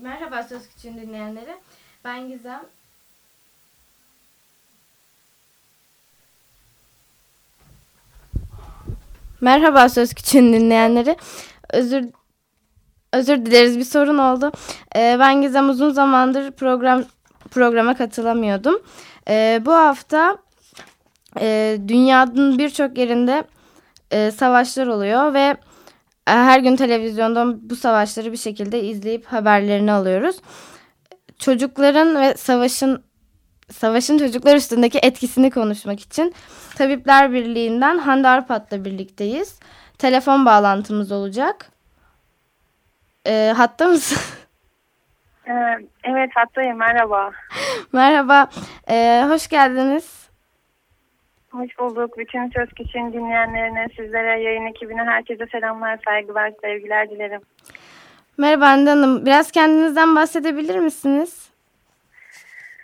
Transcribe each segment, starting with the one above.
Merhaba Söz Küçüğün dinleyenleri. Ben Gizem. Merhaba Söz Küçüğün dinleyenleri. Özür özür dileriz bir sorun oldu. Ee, ben Gizem uzun zamandır program programa katılamıyordum. Ee, bu hafta e, dünyanın birçok yerinde e, savaşlar oluyor ve her gün televizyondan bu savaşları bir şekilde izleyip haberlerini alıyoruz. Çocukların ve savaşın savaşın çocuklar üstündeki etkisini konuşmak için Tabipler Birliği'nden Hande Arpat'la birlikteyiz. Telefon bağlantımız olacak. E, hatta mısın? Ee, evet hattayım merhaba. Merhaba, e, hoş geldiniz. Hoş bulduk. Bütün Söz Küçüğün dinleyenlerine, sizlere, yayın ekibine herkese selamlar, saygılar, sevgiler dilerim. Merhaba Hande Hanım, biraz kendinizden bahsedebilir misiniz?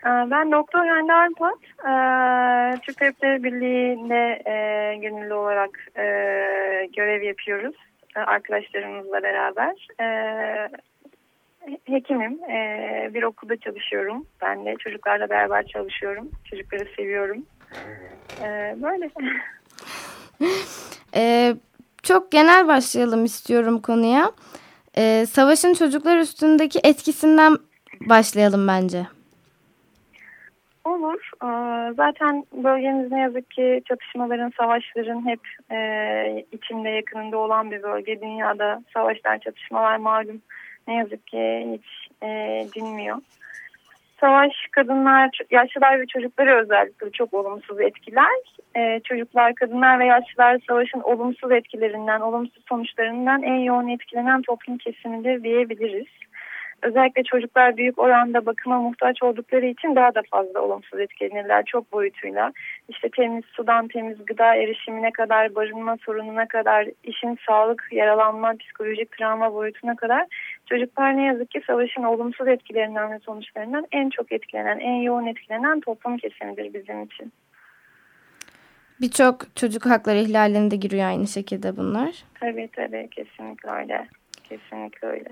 Ee, ben Doktor Hande Arpat. Ee, Türk Tabipleri Birliği'nde e, gönüllü olarak e, görev yapıyoruz. E, arkadaşlarımızla beraber. Hekimim. Bir okulda çalışıyorum. Ben de çocuklarla beraber çalışıyorum. Çocukları seviyorum. E, böyle. Ee, çok genel başlayalım istiyorum konuya. Ee, savaşın çocuklar üstündeki etkisinden başlayalım bence. Olur. Ee, Zaten bölgemiz ne yazık ki çatışmaların, savaşların hep e, içinde yakınında olan bir bölge. Dünyada savaşlar, çatışmalar malum ne yazık ki hiç e, dinmiyor. Savaş kadınlar, yaşlılar ve çocukları özellikle çok olumsuz etkiler. E, çocuklar, kadınlar ve yaşlılar savaşın olumsuz etkilerinden, olumsuz sonuçlarından en yoğun etkilenen toplum kesimidir diyebiliriz. Özellikle çocuklar büyük oranda bakıma muhtaç oldukları için daha da fazla olumsuz etkilenirler çok boyutuyla. İşte temiz sudan temiz gıda erişimine kadar, barınma sorununa kadar, işin sağlık, yaralanma, psikolojik travma boyutuna kadar çocuklar ne yazık ki savaşın olumsuz etkilerinden ve sonuçlarından en çok etkilenen, en yoğun etkilenen toplum kesimidir bizim için. Birçok çocuk hakları ihlalinde giriyor aynı şekilde bunlar. Tabii tabii kesinlikle öyle. Kesinlikle öyle.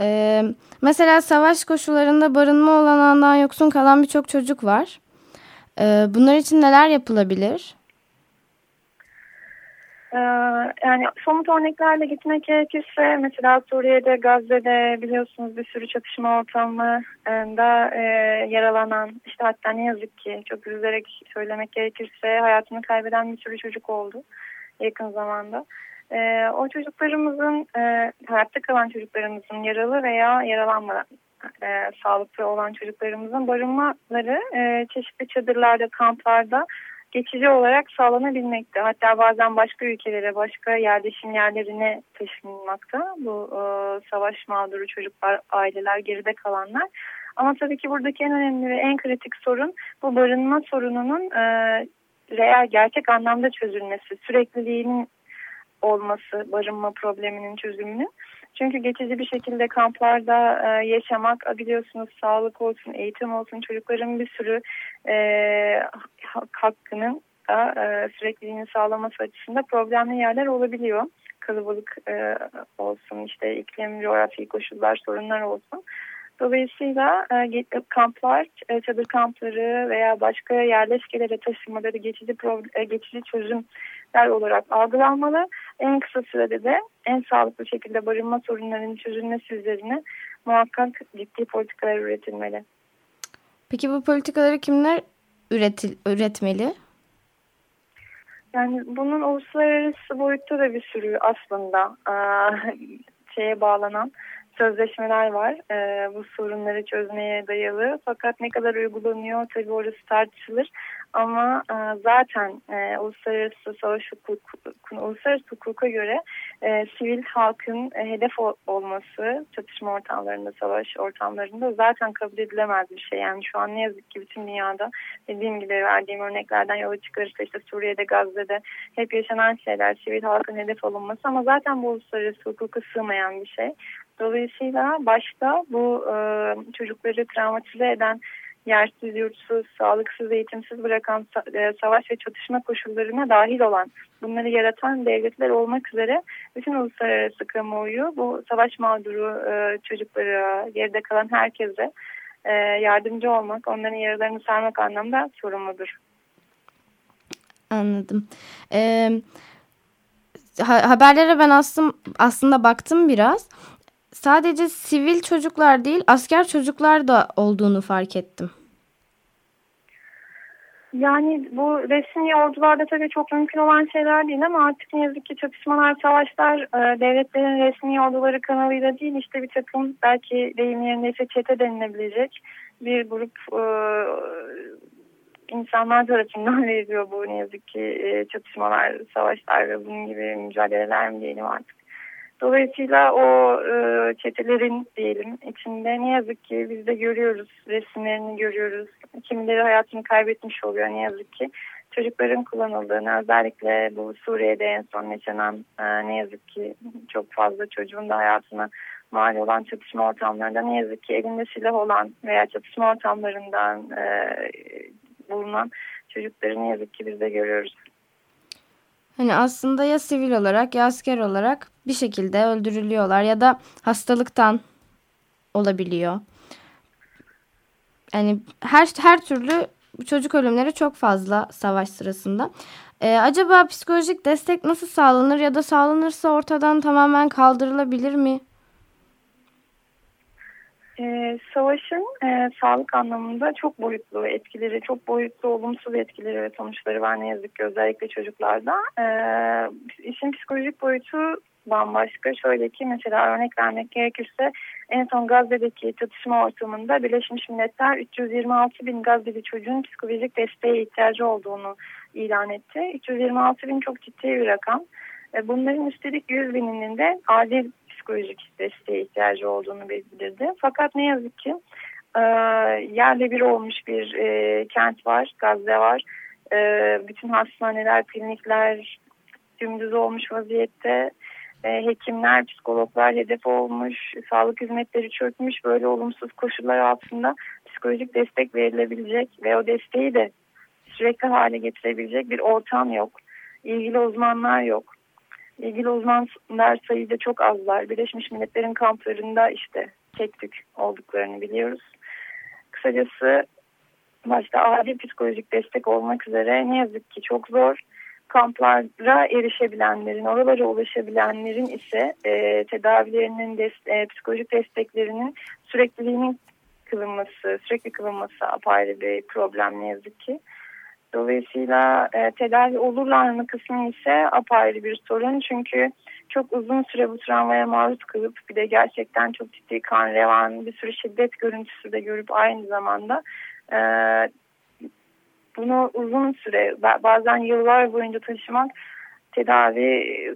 Ee, mesela savaş koşullarında barınma olanağından yoksun kalan birçok çocuk var. Ee, bunlar için neler yapılabilir? Yani somut örneklerle gitmek gerekirse mesela Suriye'de, Gazze'de biliyorsunuz bir sürü çatışma ortamında e, yaralanan işte hatta ne yazık ki çok üzülerek söylemek gerekirse hayatını kaybeden bir sürü çocuk oldu yakın zamanda. E, o çocuklarımızın e, hayatta kalan çocuklarımızın yaralı veya yaralanmadan e, sağlıklı olan çocuklarımızın barınmaları e, çeşitli çadırlarda, kamplarda geçici olarak sağlanabilmekte. Hatta bazen başka ülkelere, başka yerleşim yerlerine taşınmakta bu e, savaş mağduru çocuklar, aileler, geride kalanlar. Ama tabii ki buradaki en önemli ve en kritik sorun bu barınma sorununun e, real, gerçek anlamda çözülmesi, sürekliliğinin olması barınma probleminin çözümünü. Çünkü geçici bir şekilde kamplarda e, yaşamak biliyorsunuz sağlık olsun, eğitim olsun çocukların bir sürü e, hakkının da e, sürekliliğini sağlaması açısından problemli yerler olabiliyor. Kalabalık e, olsun işte iklim, coğrafi koşullar, sorunlar olsun. Dolayısıyla e, kamplar, e, çadır kampları veya başka yerleşkelere taşınmaları geçici, e, geçici çözümler olarak algılanmalı. En kısa sürede de en sağlıklı şekilde barınma sorunlarının çözülmesi üzerine muhakkak ciddi politikalar üretilmeli. Peki bu politikaları kimler üretil, üretmeli? Yani bunun uluslararası boyutta da bir sürü aslında şeye bağlanan sözleşmeler var e, bu sorunları çözmeye dayalı. Fakat ne kadar uygulanıyor tabii orası tartışılır. Ama e, zaten e, uluslararası savaş hukuku, uluslararası hukuka göre e, sivil halkın e, hedef olması çatışma ortamlarında, savaş ortamlarında zaten kabul edilemez bir şey. Yani şu an ne yazık ki bütün dünyada dediğim gibi verdiğim örneklerden yola çıkarırsa işte Suriye'de, Gazze'de hep yaşanan şeyler sivil halkın hedef olunması ama zaten bu uluslararası hukuka sığmayan bir şey. Dolayısıyla başta bu e, çocukları travmatize eden yersiz, yurtsuz, sağlıksız, eğitimsiz bırakan e, savaş ve çatışma koşullarına dahil olan, bunları yaratan devletler olmak üzere bütün uluslararası kamuoyu bu savaş mağduru e, çocuklara, geride kalan herkese e, yardımcı olmak, onların yaralarını sarmak anlamda sorumludur. Anladım. Ee, haberlere ben aslında, aslında baktım biraz sadece sivil çocuklar değil asker çocuklar da olduğunu fark ettim. Yani bu resmi ordularda tabii çok mümkün olan şeyler değil ama artık ne yazık ki çatışmalar, savaşlar e, devletlerin resmi orduları kanalıyla değil işte bir takım belki deyim yerindeyse çete denilebilecek bir grup e, insanlar tarafından veriliyor bu ne yazık ki e, çatışmalar, savaşlar ve bunun gibi mücadeleler mi diyelim artık. Dolayısıyla o e, çetelerin diyelim içinde ne yazık ki biz de görüyoruz resimlerini görüyoruz. Kimileri hayatını kaybetmiş oluyor ne yazık ki. Çocukların kullanıldığını özellikle bu Suriye'de en son yaşanan e, ne yazık ki çok fazla çocuğun da hayatına mal olan çatışma ortamlarında ne yazık ki elinde silah olan veya çatışma ortamlarından e, bulunan çocukları ne yazık ki biz de görüyoruz. Hani aslında ya sivil olarak ya asker olarak bir şekilde öldürülüyorlar ya da hastalıktan olabiliyor. Yani her her türlü çocuk ölümleri çok fazla savaş sırasında. Ee, acaba psikolojik destek nasıl sağlanır ya da sağlanırsa ortadan tamamen kaldırılabilir mi? E, savaşın e, sağlık anlamında çok boyutlu etkileri, çok boyutlu olumsuz etkileri ve sonuçları var ne yazık ki özellikle çocuklarda. E, işin psikolojik boyutu bambaşka. Şöyle ki mesela örnek vermek gerekirse en son Gazze'deki çatışma ortamında Birleşmiş Milletler 326 bin Gazze'li çocuğun psikolojik desteğe ihtiyacı olduğunu ilan etti. 326 bin çok ciddi bir rakam. Bunların üstelik 100 bininin de adil psikolojik desteğe ihtiyacı olduğunu bildirdi. Fakat ne yazık ki e, yerle bir olmuş bir e, kent var, Gazze var. E, bütün hastaneler, klinikler dümdüz olmuş vaziyette. E, hekimler, psikologlar hedef olmuş, sağlık hizmetleri çökmüş. Böyle olumsuz koşullar altında psikolojik destek verilebilecek ve o desteği de sürekli hale getirebilecek bir ortam yok. İlgili uzmanlar yok ilgili uzmanlar sayıca çok azlar. Birleşmiş Milletler'in kamplarında işte tek olduklarını biliyoruz. Kısacası başta adil psikolojik destek olmak üzere ne yazık ki çok zor. Kamplara erişebilenlerin, oralara ulaşabilenlerin ise e, tedavilerinin, dest e, psikolojik desteklerinin sürekliliğinin kılınması, sürekli kılınması apayrı bir problem ne yazık ki. Dolayısıyla e, tedavi olurlar mı kısmı ise apayrı bir sorun. Çünkü çok uzun süre bu travmaya maruz kalıp bir de gerçekten çok ciddi kan revan bir sürü şiddet görüntüsü de görüp aynı zamanda e, bunu uzun süre bazen yıllar boyunca taşımak tedavi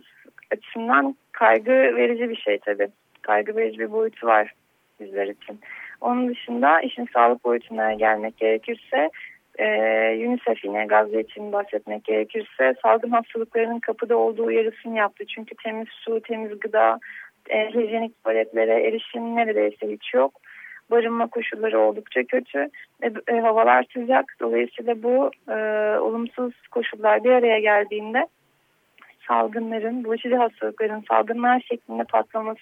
açısından kaygı verici bir şey tabii. Kaygı verici bir boyutu var bizler için. Onun dışında işin sağlık boyutuna gelmek gerekirse ee, UNICEF yine Gazze için bahsetmek gerekirse salgın hastalıklarının kapıda olduğu uyarısını yaptı. Çünkü temiz su, temiz gıda, e, hijyenik tuvaletlere erişim neredeyse hiç yok. Barınma koşulları oldukça kötü. E, e, havalar sıcak. Dolayısıyla bu e, olumsuz koşullar bir araya geldiğinde salgınların, bulaşıcı hastalıkların salgınlar şeklinde patlaması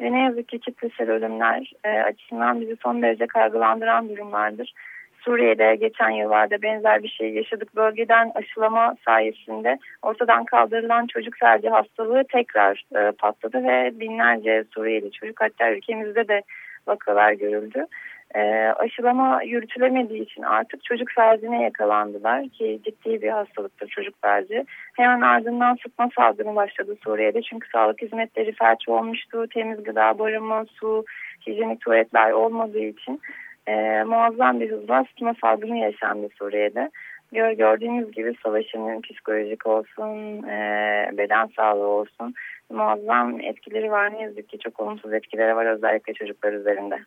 ve ne yazık ki kitlesel ölümler e, açısından bizi son derece kaygılandıran durumlardır. Suriye'de geçen yıllarda benzer bir şey yaşadık. Bölgeden aşılama sayesinde ortadan kaldırılan çocuk felci hastalığı tekrar e, patladı ve binlerce Suriyeli çocuk hatta ülkemizde de vakalar görüldü. e, aşılama yürütülemediği için artık çocuk felcine yakalandılar ki ciddi bir hastalıktır çocuk felci. Hemen ardından sıtma salgını başladı Suriye'de çünkü sağlık hizmetleri felç olmuştu. Temiz gıda, barınma, su, hijyenik tuvaletler olmadığı için e, muazzam bir hızla sıtma salgını yaşandı Suriye'de. Gördüğünüz gibi savaşın psikolojik olsun, e, beden sağlığı olsun muazzam etkileri var. Ne yazık ki çok olumsuz etkileri var özellikle çocuklar üzerinde.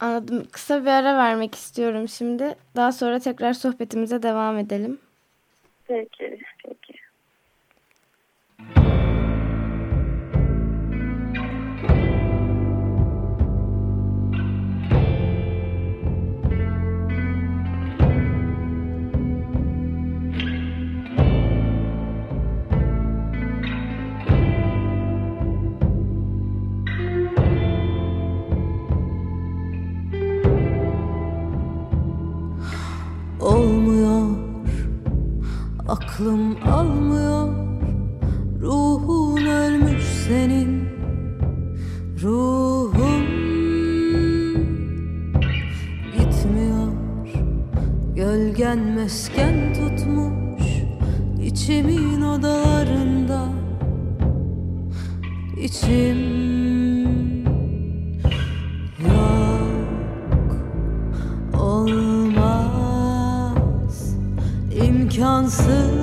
Anladım. Kısa bir ara vermek istiyorum şimdi. Daha sonra tekrar sohbetimize devam edelim. Peki, peki. Aklım almıyor. Ruhun ölmüş senin. Ruhun Gitmiyor. Gölgen mesken tutmuş içimin odalarında. İçim Yok Olmaz imkansız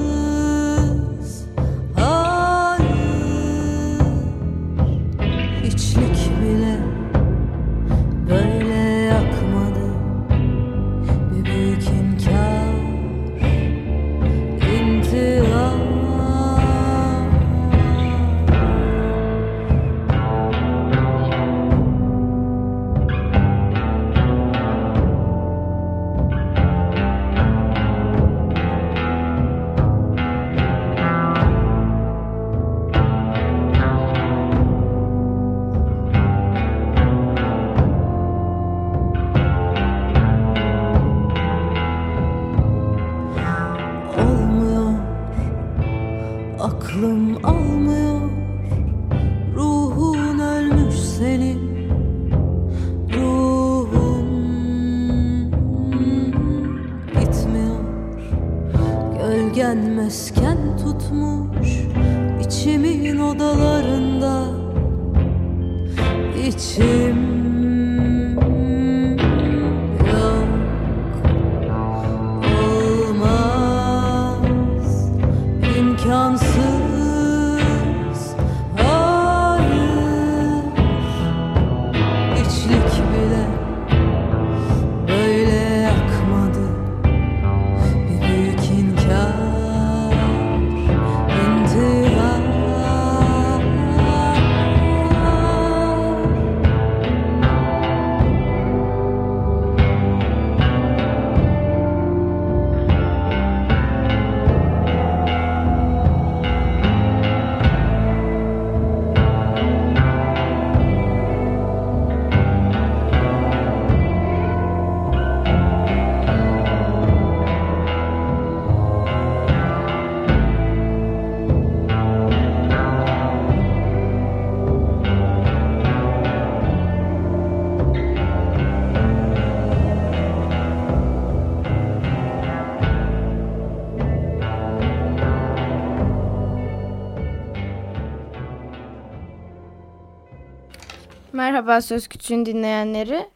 Merhaba Söz Küçüğün dinleyenleri.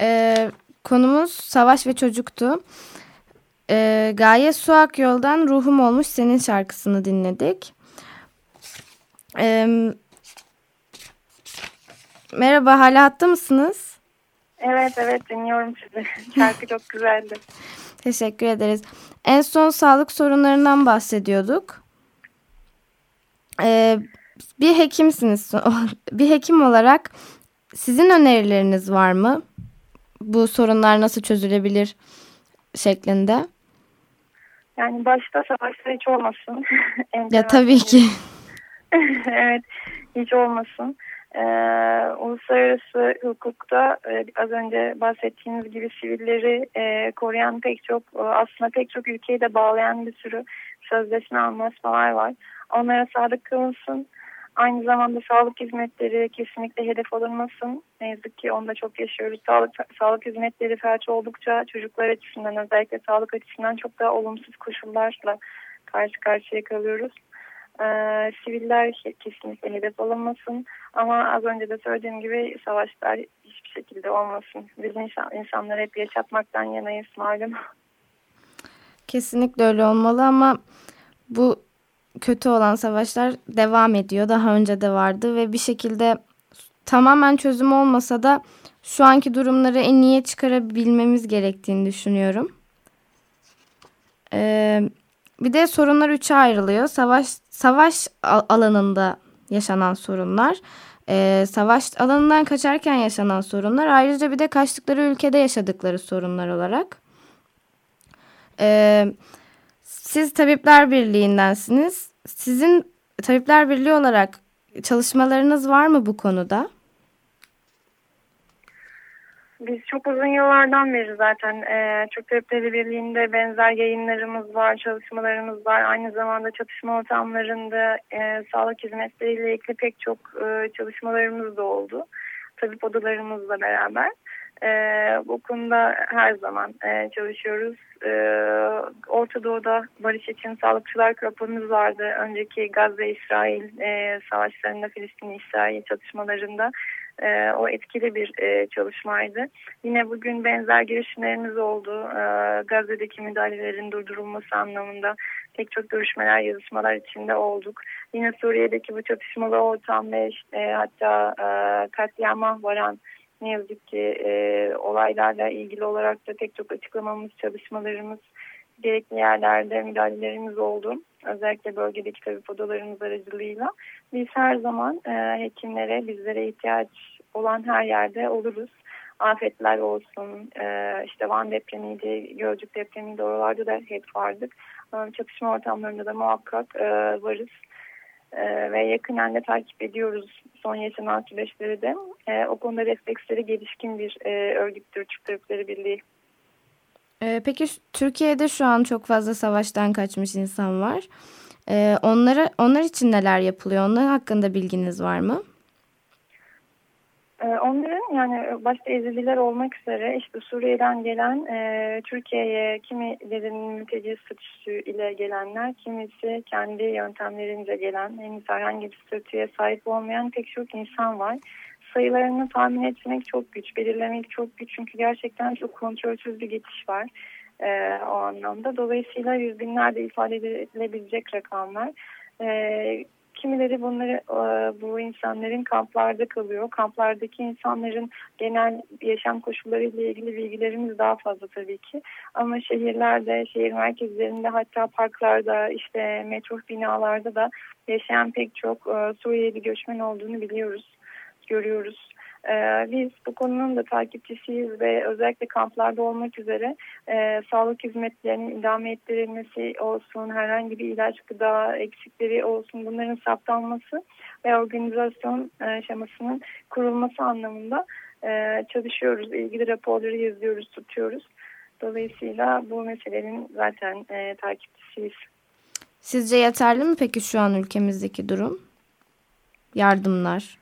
Ee, konumuz savaş ve çocuktu. Ee, Gaye Suak Yol'dan Ruhum Olmuş Senin şarkısını dinledik. Ee, merhaba hala hatta mısınız? Evet evet dinliyorum sizi. Şarkı çok güzeldi. Teşekkür ederiz. En son sağlık sorunlarından bahsediyorduk. Ee, bir hekimsiniz. Bir hekim olarak sizin önerileriniz var mı? Bu sorunlar nasıl çözülebilir şeklinde? Yani başta savaşta hiç olmasın. ya tabii ki. evet hiç olmasın. Ee, uluslararası hukukta e, az önce bahsettiğiniz gibi sivilleri e, koruyan pek çok e, aslında pek çok ülkeyi de bağlayan bir sürü sözleşme anlaşmalar var. Onlara sadık kılınsın Aynı zamanda sağlık hizmetleri kesinlikle hedef alınmasın. Ne yazık ki onu da çok yaşıyoruz. Sağlık, sağlık hizmetleri felç oldukça çocuklar açısından özellikle sağlık açısından çok daha olumsuz koşullarla karşı karşıya kalıyoruz. Ee, siviller kesinlikle hedef alınmasın. Ama az önce de söylediğim gibi savaşlar hiçbir şekilde olmasın. Biz insan, insanları hep yaşatmaktan yanayız malum. Kesinlikle öyle olmalı ama bu kötü olan savaşlar devam ediyor. Daha önce de vardı ve bir şekilde tamamen çözüm olmasa da şu anki durumları en iyiye çıkarabilmemiz gerektiğini düşünüyorum. Ee, bir de sorunlar üçe ayrılıyor. Savaş savaş alanında yaşanan sorunlar, e, savaş alanından kaçarken yaşanan sorunlar, ayrıca bir de kaçtıkları ülkede yaşadıkları sorunlar olarak. E, siz Tabipler Birliği'ndensiniz. Sizin Tabipler Birliği olarak çalışmalarınız var mı bu konuda? Biz çok uzun yıllardan beri zaten e, Türk Tabipleri Birliği'nde benzer yayınlarımız var, çalışmalarımız var. Aynı zamanda çatışma ortamlarında e, sağlık hizmetleriyle ilgili pek çok e, çalışmalarımız da oldu. Tabip odalarımızla beraber. E, bu konuda her zaman e, çalışıyoruz. E, Orta Doğu'da barış için sağlıkçılar raporumuz vardı. Önceki Gazze-İsrail e, savaşlarında, Filistin-İsrail çatışmalarında e, o etkili bir e, çalışmaydı. Yine bugün benzer girişimlerimiz oldu. E, Gazze'deki müdahalelerin durdurulması anlamında pek çok görüşmeler, yazışmalar içinde olduk. Yine Suriye'deki bu çatışmalı ortam ve işte, hatta e, katliama varan ne yazık ki e, olaylarla ilgili olarak da pek çok açıklamamız, çalışmalarımız, gerekli yerlerde müdahalelerimiz oldu. Özellikle bölgedeki tabip odalarımız aracılığıyla. Biz her zaman e, hekimlere, bizlere ihtiyaç olan her yerde oluruz. Afetler olsun, e, işte Van depremiydi, Gölcük depremiydi, oralarda da hep vardık. E, çatışma ortamlarında da muhakkak e, varız. E, ve yakından da takip ediyoruz son yaşanan süreçleri de. E, o konuda refleksleri gelişkin bir e, örgüttür Türk Tabipleri Birliği. Ee, peki Türkiye'de şu an çok fazla savaştan kaçmış insan var. Ee, onlara, onlar için neler yapılıyor? Onlar hakkında bilginiz var mı? Ee, onların yani başta Ezeliler olmak üzere işte Suriye'den gelen e, Türkiye'ye kimilerinin mülteci statüsü ile gelenler, kimisi kendi yöntemlerince gelen, henüz herhangi bir statüye sahip olmayan pek çok insan var sayılarını tahmin etmek çok güç, belirlemek çok güç çünkü gerçekten çok kontrolsüz bir geçiş var e, o anlamda. Dolayısıyla yüz binlerde ifade edilebilecek rakamlar. E, kimileri bunları e, bu insanların kamplarda kalıyor. Kamplardaki insanların genel yaşam koşulları ile ilgili bilgilerimiz daha fazla tabii ki. Ama şehirlerde, şehir merkezlerinde hatta parklarda, işte metro binalarda da yaşayan pek çok e, Suriyeli göçmen olduğunu biliyoruz görüyoruz. Ee, biz bu konunun da takipçisiyiz ve özellikle kamplarda olmak üzere e, sağlık hizmetlerinin idame ettirilmesi olsun, herhangi bir ilaç gıda eksikleri olsun bunların saptanması ve organizasyon e, şemasının kurulması anlamında e, çalışıyoruz. İlgili raporları yazıyoruz, tutuyoruz. Dolayısıyla bu meselenin zaten e, takipçisiyiz. Sizce yeterli mi peki şu an ülkemizdeki durum? Yardımlar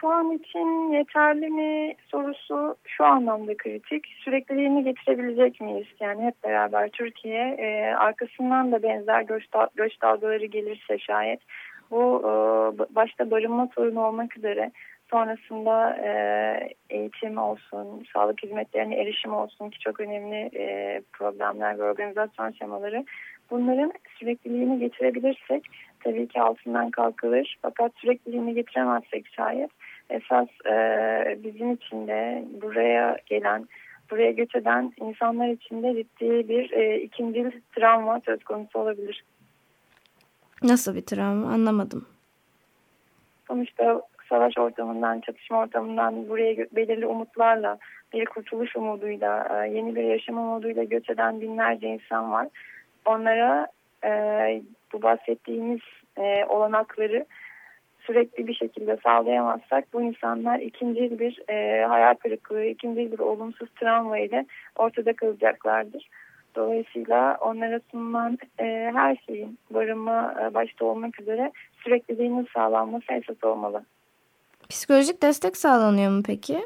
şu an için yeterli mi sorusu şu anlamda kritik. Sürekliliğini getirebilecek miyiz? Yani hep beraber Türkiye e, arkasından da benzer göç, göç dalgaları gelirse şayet bu e, başta barınma sorunu olmak üzere sonrasında e, eğitim olsun, sağlık hizmetlerine erişim olsun ki çok önemli e, problemler ve organizasyon şemaları. Bunların sürekliliğini getirebilirsek tabii ki altından kalkılır. Fakat sürekliliğini getiremezsek şayet esas e, bizim için de buraya gelen, buraya göç eden insanlar için de ciddi bir e, ikinci travma söz konusu olabilir. Nasıl bir travma anlamadım. Sonuçta savaş ortamından, çatışma ortamından buraya belirli umutlarla, bir kurtuluş umuduyla, e, yeni bir yaşam umuduyla göç eden binlerce insan var. Onlara e, bu bahsettiğimiz e, olanakları sürekli bir şekilde sağlayamazsak bu insanlar ikinci bir e, hayal kırıklığı, ikinci bir olumsuz travma ile ortada kalacaklardır. Dolayısıyla onlara sunulan e, her şeyin barınma e, başta olmak üzere sürekliliğinin sağlanması esas olmalı. Psikolojik destek sağlanıyor mu peki?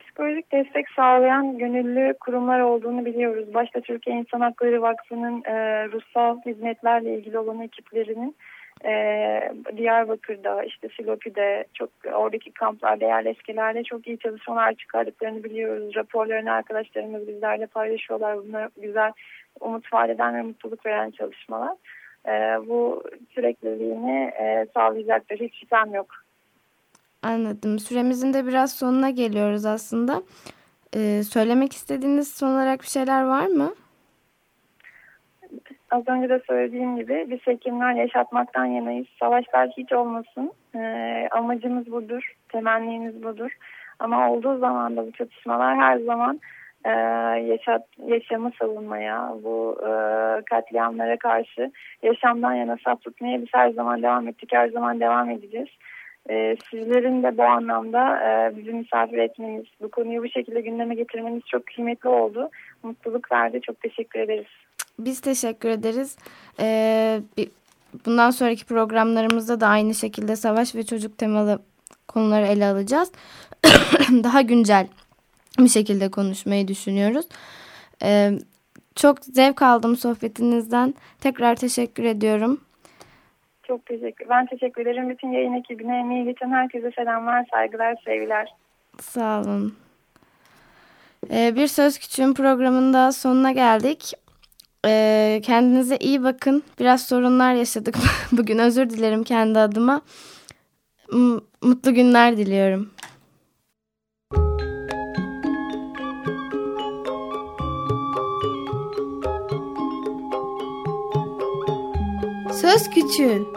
Psikolojik destek sağlayan gönüllü kurumlar olduğunu biliyoruz. Başta Türkiye İnsan Hakları Vakfı'nın e, ruhsal hizmetlerle ilgili olan ekiplerinin e, Diyarbakır'da, işte Silopi'de, çok oradaki kamplarda, yerleşkelerde çok iyi çalışmalar çıkardıklarını biliyoruz. Raporlarını arkadaşlarımız bizlerle paylaşıyorlar. Bunlar güzel umut vadeden ve mutluluk veren çalışmalar. E, bu sürekliliğini e, sağlayacaktır. Hiç şüphem yok. Anladım. Süremizin de biraz sonuna geliyoruz aslında. Ee, söylemek istediğiniz son olarak bir şeyler var mı? Az önce de söylediğim gibi biz hekimler yaşatmaktan yanayız. Savaşlar hiç olmasın. Ee, amacımız budur. Temennimiz budur. Ama olduğu zaman da bu çatışmalar her zaman e, yaşat, yaşamı savunmaya, bu e, katliamlara karşı yaşamdan yana saf tutmaya biz her zaman devam ettik. Her zaman devam edeceğiz. Ee, sizlerin de bu anlamda e, bizi misafir etmeniz, bu konuyu bu şekilde gündeme getirmeniz çok kıymetli oldu. Mutluluk verdi. Çok teşekkür ederiz. Biz teşekkür ederiz. Ee, bundan sonraki programlarımızda da aynı şekilde savaş ve çocuk temalı konuları ele alacağız. Daha güncel bir şekilde konuşmayı düşünüyoruz. Ee, çok zevk aldım sohbetinizden. Tekrar teşekkür ediyorum. Çok teşekkür. Ben teşekkür ederim. Bütün yayın ekibine, emeği geçen herkese selamlar, saygılar, sevgiler. Sağ olun. Ee, bir Söz Küçüğün programında sonuna geldik. Ee, kendinize iyi bakın. Biraz sorunlar yaşadık bugün. Özür dilerim kendi adıma. M mutlu günler diliyorum. Söz Küçüğün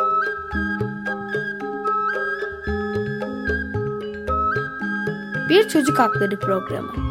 Bir Çocuk Hakları Programı